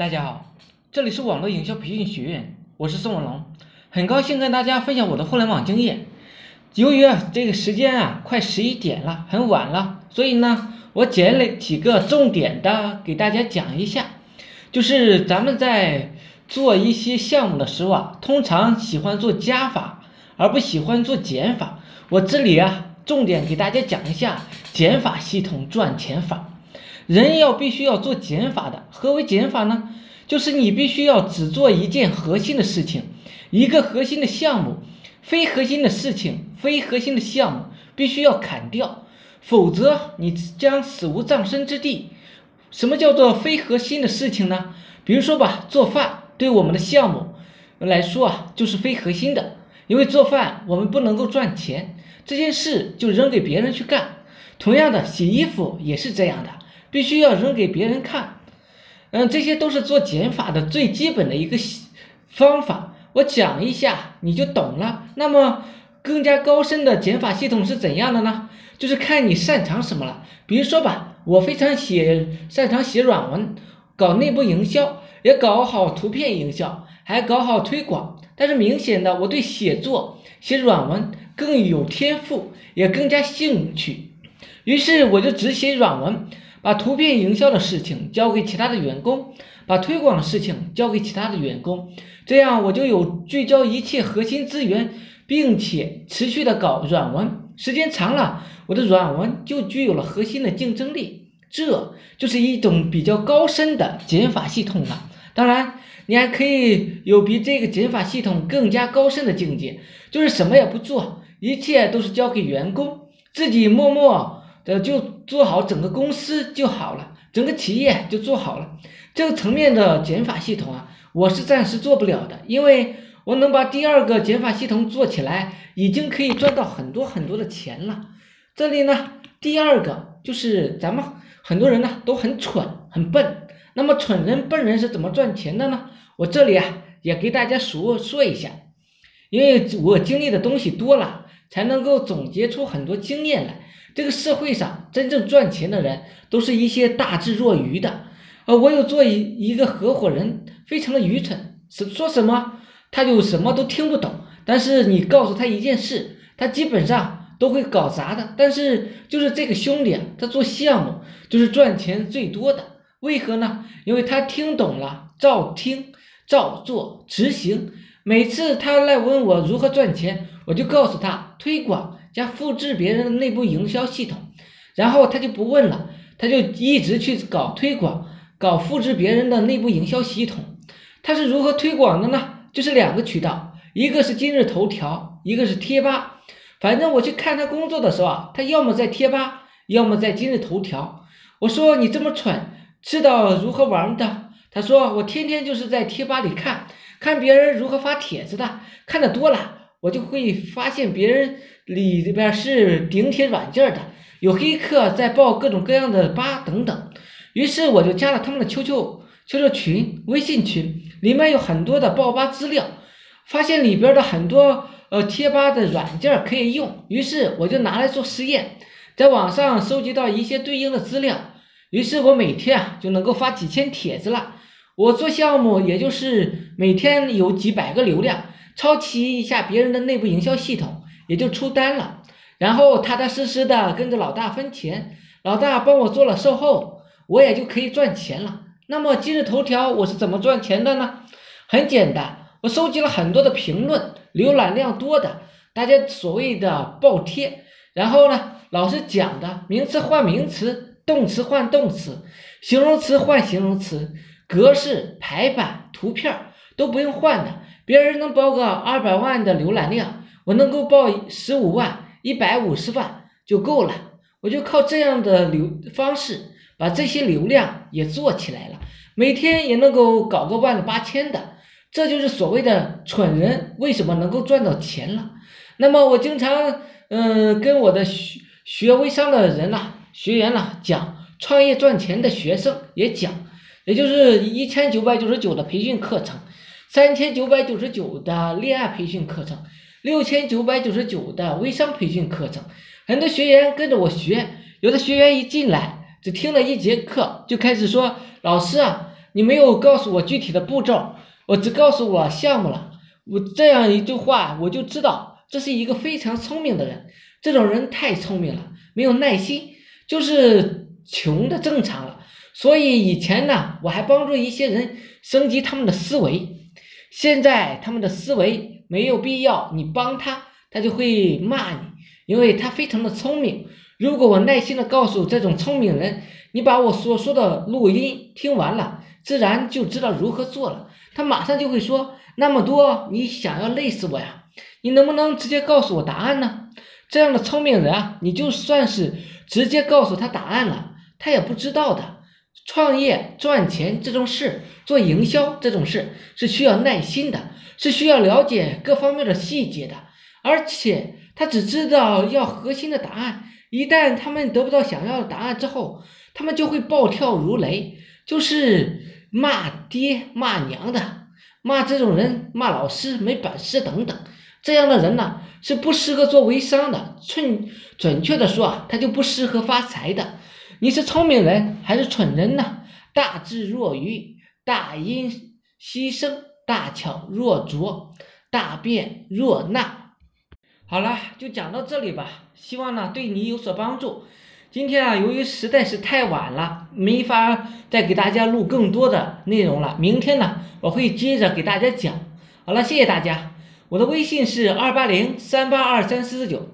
大家好，这里是网络营销培训学院，我是宋文龙，很高兴跟大家分享我的互联网经验。由于啊这个时间啊快十一点了，很晚了，所以呢我捡了几个重点的给大家讲一下。就是咱们在做一些项目的时候啊，通常喜欢做加法，而不喜欢做减法。我这里啊重点给大家讲一下减法系统赚钱法。人要必须要做减法的，何为减法呢？就是你必须要只做一件核心的事情，一个核心的项目，非核心的事情、非核心的项目必须要砍掉，否则你将死无葬身之地。什么叫做非核心的事情呢？比如说吧，做饭对我们的项目来说啊，就是非核心的，因为做饭我们不能够赚钱，这件事就扔给别人去干。同样的，洗衣服也是这样的。必须要扔给别人看，嗯，这些都是做减法的最基本的一个方法。我讲一下你就懂了。那么更加高深的减法系统是怎样的呢？就是看你擅长什么了。比如说吧，我非常写擅长写软文，搞内部营销，也搞好图片营销，还搞好推广。但是明显的，我对写作写软文更有天赋，也更加兴趣。于是我就只写软文。把图片营销的事情交给其他的员工，把推广的事情交给其他的员工，这样我就有聚焦一切核心资源，并且持续的搞软文，时间长了，我的软文就具有了核心的竞争力。这就是一种比较高深的减法系统了。当然，你还可以有比这个减法系统更加高深的境界，就是什么也不做，一切都是交给员工，自己默默。呃，就做好整个公司就好了，整个企业就做好了。这个层面的减法系统啊，我是暂时做不了的，因为我能把第二个减法系统做起来，已经可以赚到很多很多的钱了。这里呢，第二个就是咱们很多人呢都很蠢很笨，那么蠢人笨人是怎么赚钱的呢？我这里啊也给大家说说一下，因为我经历的东西多了，才能够总结出很多经验来。这个社会上真正赚钱的人，都是一些大智若愚的。呃，我有做一一个合伙人，非常的愚蠢，是说什么他就什么都听不懂。但是你告诉他一件事，他基本上都会搞砸的。但是就是这个兄弟，他做项目就是赚钱最多的。为何呢？因为他听懂了，照听、照做、执行。每次他来问我如何赚钱，我就告诉他推广。加复制别人的内部营销系统，然后他就不问了，他就一直去搞推广，搞复制别人的内部营销系统。他是如何推广的呢？就是两个渠道，一个是今日头条，一个是贴吧。反正我去看他工作的时候啊，他要么在贴吧，要么在今日头条。我说你这么蠢，知道如何玩的？他说我天天就是在贴吧里看，看别人如何发帖子的，看的多了。我就会发现别人里边是顶帖软件的，有黑客在爆各种各样的吧等等，于是我就加了他们的 QQ、QQ 群、微信群，里面有很多的爆吧资料，发现里边的很多呃贴吧的软件可以用，于是我就拿来做实验，在网上收集到一些对应的资料，于是我每天啊就能够发几千帖子了，我做项目也就是每天有几百个流量。抄袭一下别人的内部营销系统，也就出单了，然后踏踏实实的跟着老大分钱，老大帮我做了售后，我也就可以赚钱了。那么今日头条我是怎么赚钱的呢？很简单，我收集了很多的评论，浏览量多的，大家所谓的爆贴，然后呢，老师讲的名词换名词，动词换动词，形容词换形容词，格式排版图片都不用换的。别人能报个二百万的浏览量，我能够报十五万、一百五十万就够了。我就靠这样的流方式，把这些流量也做起来了，每天也能够搞个万八千的。这就是所谓的蠢人为什么能够赚到钱了。那么我经常嗯跟我的学学微商的人呐、学员呐讲，创业赚钱的学生也讲，也就是一千九百九十九的培训课程。三千九百九十九的恋爱培训课程，六千九百九十九的微商培训课程，很多学员跟着我学，有的学员一进来只听了一节课，就开始说：“老师啊，你没有告诉我具体的步骤，我只告诉我项目了。我这样一句话，我就知道这是一个非常聪明的人。这种人太聪明了，没有耐心，就是穷的正常了。所以以前呢，我还帮助一些人升级他们的思维。现在他们的思维没有必要，你帮他，他就会骂你，因为他非常的聪明。如果我耐心的告诉这种聪明人，你把我所说的录音听完了，自然就知道如何做了。他马上就会说，那么多，你想要累死我呀？你能不能直接告诉我答案呢？这样的聪明人啊，你就算是直接告诉他答案了，他也不知道的。创业赚钱这种事，做营销这种事是需要耐心的，是需要了解各方面的细节的。而且他只知道要核心的答案，一旦他们得不到想要的答案之后，他们就会暴跳如雷，就是骂爹骂娘的，骂这种人，骂老师没本事等等。这样的人呢，是不适合做微商的。准准确的说啊，他就不适合发财的。你是聪明人还是蠢人呢？大智若愚，大音希声，大巧若拙，大辩若讷。好了，就讲到这里吧。希望呢对你有所帮助。今天啊，由于实在是太晚了，没法再给大家录更多的内容了。明天呢，我会接着给大家讲。好了，谢谢大家。我的微信是二八零三八二三四四九。